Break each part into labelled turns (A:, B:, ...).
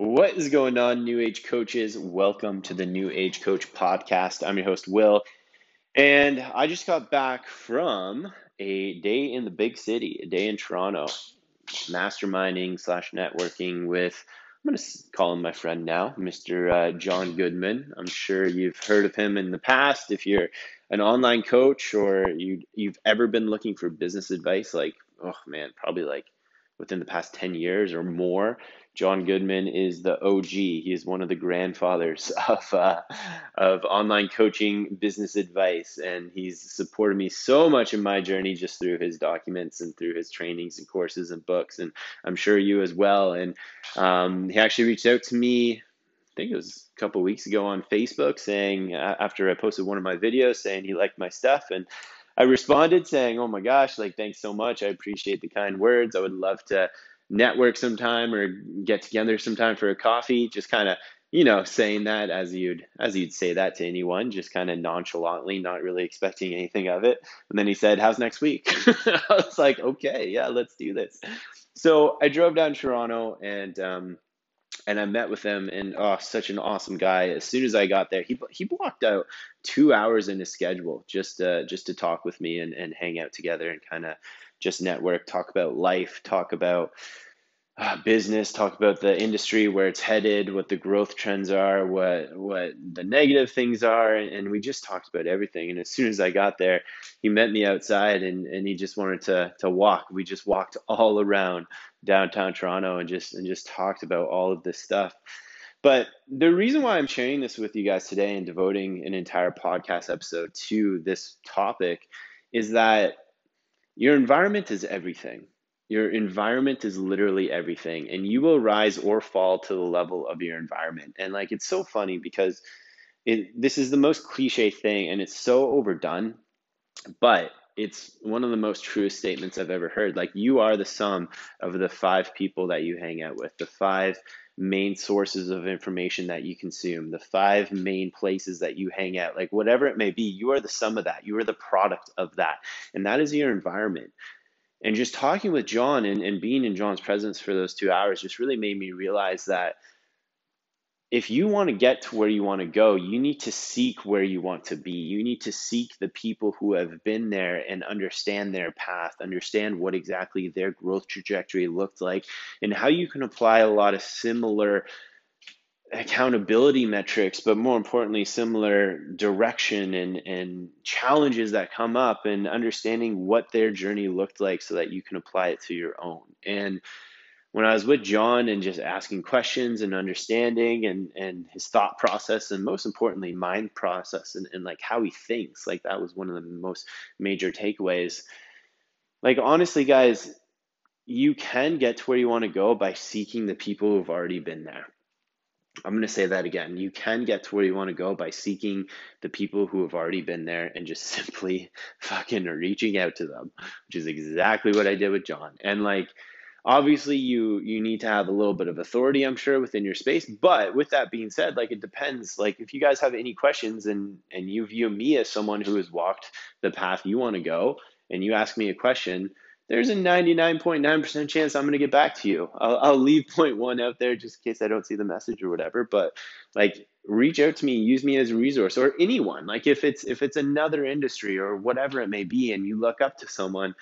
A: What is going on, New Age coaches? Welcome to the New Age Coach podcast. I'm your host, Will, and I just got back from a day in the big city, a day in Toronto, masterminding slash networking with. I'm going to call him my friend now, Mr. Uh, John Goodman. I'm sure you've heard of him in the past. If you're an online coach or you you've ever been looking for business advice, like oh man, probably like within the past 10 years or more, John Goodman is the OG. He is one of the grandfathers of uh, of online coaching business advice, and he's supported me so much in my journey just through his documents and through his trainings and courses and books, and I'm sure you as well. And um, he actually reached out to me. I think it was a couple weeks ago on Facebook, saying uh, after I posted one of my videos, saying he liked my stuff and. I responded saying, "Oh my gosh, like thanks so much. I appreciate the kind words. I would love to network sometime or get together sometime for a coffee just kind of you know saying that as you'd as you'd say that to anyone just kind of nonchalantly not really expecting anything of it. And then he said how's next week? I was like okay yeah let's do this. So i drove down to toronto and um and I met with him, and oh, such an awesome guy. As soon as I got there, he he blocked out two hours in his schedule just uh, just to talk with me and, and hang out together and kind of just network, talk about life, talk about uh, business, talk about the industry, where it's headed, what the growth trends are, what what the negative things are, and, and, we just talked about everything. And as soon as I got there, he met me outside, and, and he just wanted to to walk. We just walked all around downtown Toronto and just and just talked about all of this stuff. But the reason why I'm sharing this with you guys today and devoting an entire podcast episode to this topic is that your environment is everything. Your environment is literally everything, and you will rise or fall to the level of your environment. And like, it's so funny because it, this is the most cliche thing, and it's so overdone, but it's one of the most truest statements I've ever heard. Like, you are the sum of the five people that you hang out with, the five main sources of information that you consume, the five main places that you hang out, like whatever it may be, you are the sum of that. You are the product of that. And that is your environment and just talking with John and, and being in John's presence for those two hours just really made me realize that if you want to get to where you want to go, you need to seek where you want to be. You need to seek the people who have been there and understand their path, understand what exactly their growth trajectory looked like, and how you can apply a lot of similar accountability metrics, but more importantly, similar direction and, and challenges that come up and understanding what their journey looked like so that you can apply it to your own. And when I was with John and just asking questions and understanding and, and his thought process and most importantly, mind process and, and like how he thinks, like that was one of the most major takeaways. Like honestly, guys, you can get to where you want to go by seeking the people who've already been there I'm going to say that again. You can get to where you want to go by seeking the people who have already been there and just simply fucking reaching out to them, which is exactly what I did with John. And like, obviously you you need to have a little bit of authority i'm sure within your space but with that being said like it depends like if you guys have any questions and and you view me as someone who has walked the path you want to go and you ask me a question there's a 99.9% chance I'm going to get back to you. I'll, I'll leave point one out there just in case I don't see the message or whatever. But like, reach out to me, use me as a resource, or anyone. Like, if it's if it's another industry or whatever it may be, and you look up to someone,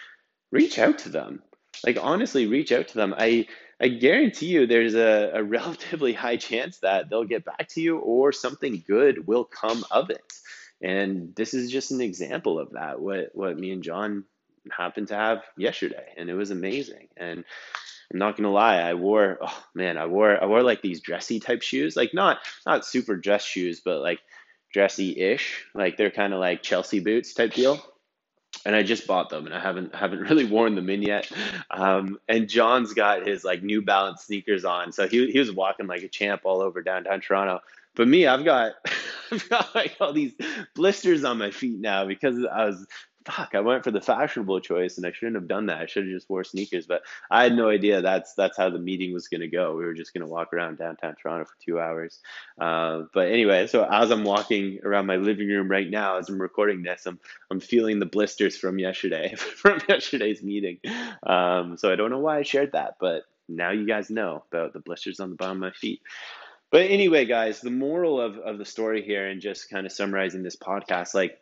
A: reach out to them. Like, honestly, reach out to them. I I guarantee you, there's a, a relatively high chance that they'll get back to you, or something good will come of it. And this is just an example of that. What what me and John happened to have yesterday, and it was amazing. And I'm not gonna lie, I wore oh man, I wore I wore like these dressy type shoes, like not not super dress shoes, but like dressy ish, like they're kind of like Chelsea boots type deal. And I just bought them, and I haven't haven't really worn them in yet. Um, and John's got his like New Balance sneakers on, so he he was walking like a champ all over downtown Toronto. But me, I've got I've got like all these blisters on my feet now because I was fuck, I went for the fashionable choice and I shouldn't have done that. I should have just wore sneakers, but I had no idea that's that's how the meeting was going to go. We were just going to walk around downtown Toronto for two hours. Uh, but anyway, so as I'm walking around my living room right now, as I'm recording this, I'm I'm feeling the blisters from yesterday, from yesterday's meeting. Um, so I don't know why I shared that, but now you guys know about the blisters on the bottom of my feet. But anyway, guys, the moral of, of the story here, and just kind of summarizing this podcast, like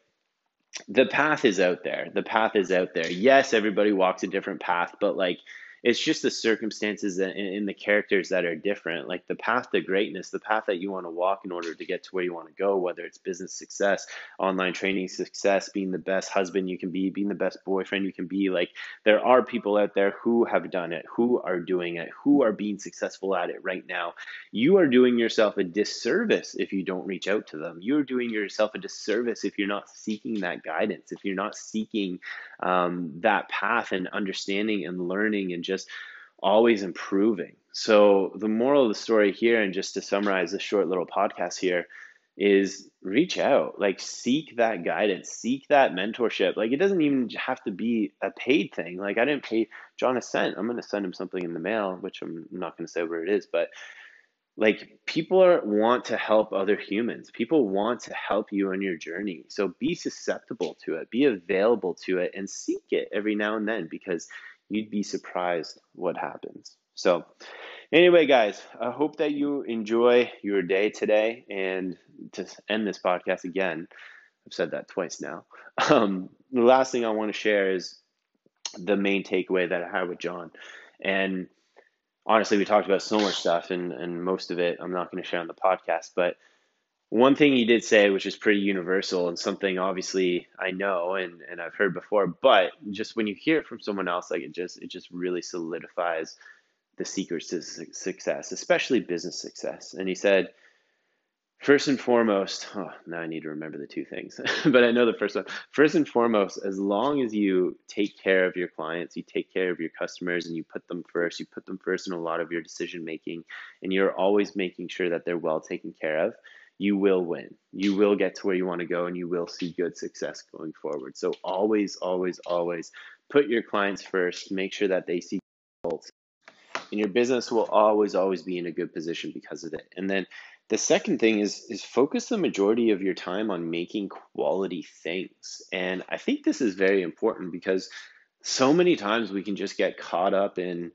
A: the path is out there. The path is out there. Yes, everybody walks a different path, but like it's just the circumstances and, the characters that are different. Like the path to greatness, the path that you want to walk in order to get to where you want to go, whether it's business success, online training success, being the best husband you can be, being the best boyfriend you can be. Like there are people out there who have done it, who are doing it, who are being successful at it right now. You are doing yourself a disservice if you don't reach out to them. You're doing yourself a disservice if you're not seeking that guidance, if you're not seeking um, that path and understanding and learning and just just always improving. So, the moral of the story here, and just to summarize this short little podcast here, is reach out, like seek that guidance, seek that mentorship. Like, it doesn't even have to be a paid thing. Like, I didn't pay John a cent. I'm going to send him something in the mail, which I'm not going to say where it is, but like people are, want to help other humans people want to help you on your journey so be susceptible to it be available to it and seek it every now and then because you'd be surprised what happens. So, anyway, guys, I hope that you enjoy your day today. And to end this podcast again, I've said that twice now. Um, the last thing I want to share is the main takeaway that I had with John. And honestly, we talked about so much stuff, and, and most of it I'm not going to share on the podcast, but one thing he did say, which is pretty universal and something obviously I know and, and I've heard before, but just when you hear it from someone else, like it just it just really solidifies the secrets to success, especially business success. And he said, first and foremost, oh, now I need to remember the two things, but I know the first one. First and foremost, as long as you take care of your clients, you take care of your customers, and you put them first, you put them first in a lot of your decision making, and you're always making sure that they're well taken care of you will win. You will get to where you want to go and you will see good success going forward. So always, always, always put your clients first. Make sure that they see results. And your business will always, always be in a good position because of it. And then the second thing is is focus the majority of your time on making quality things. And I think this is very important because so many times we can just get caught up in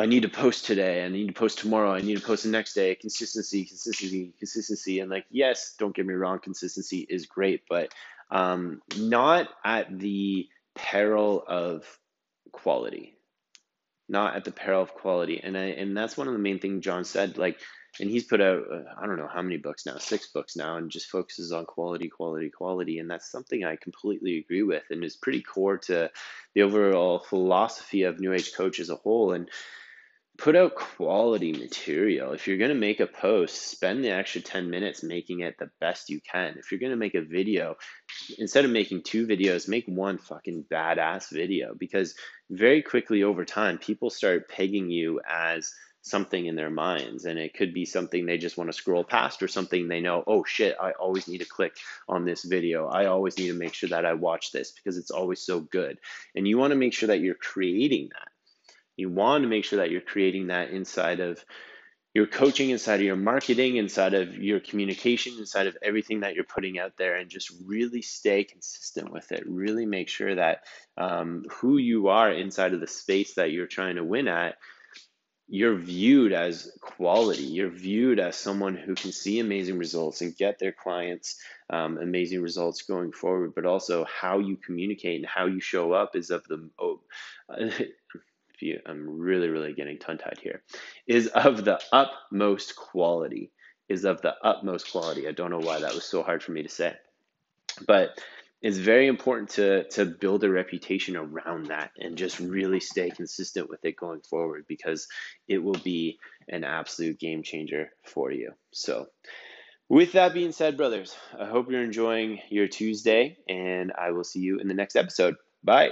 A: I need to post today. And I need to post tomorrow. I need to post the next day. Consistency, consistency, consistency. And like, yes, don't get me wrong, consistency is great, but um, not at the peril of quality. Not at the peril of quality. And I, and that's one of the main things John said. Like, and he's put out uh, I don't know how many books now, six books now, and just focuses on quality, quality, quality. And that's something I completely agree with, and is pretty core to the overall philosophy of New Age Coach as a whole. And put out quality material. If you're going to make a post, spend the extra 10 minutes making it the best you can. If you're going to make a video, instead of making two videos, make one fucking badass video because very quickly over time, people start pegging you as something in their minds and it could be something they just want to scroll past or something they know oh shit i always need to click on this video i always need to make sure that i watch this because it's always so good and you want to make sure that you're creating that you want to make sure that you're creating that inside of your coaching, inside of your marketing, inside of your communication, inside of everything that you're putting out there, and just really stay consistent with it. Really make sure that um, who you are inside of the space that you're trying to win at you're viewed as quality. You're viewed as someone who can see amazing results and get their clients um, amazing results going forward. But also, how you communicate and how you show up is of the oh, I'm really, really getting tongue tied here, is of the utmost quality. Is of the utmost quality. I don't know why that was so hard for me to say. But it's very important to to build a reputation around that and just really stay consistent with it going forward because it will be an absolute game changer for you. So with that being said, brothers, I hope you're enjoying your Tuesday and I will see you in the next episode. Bye.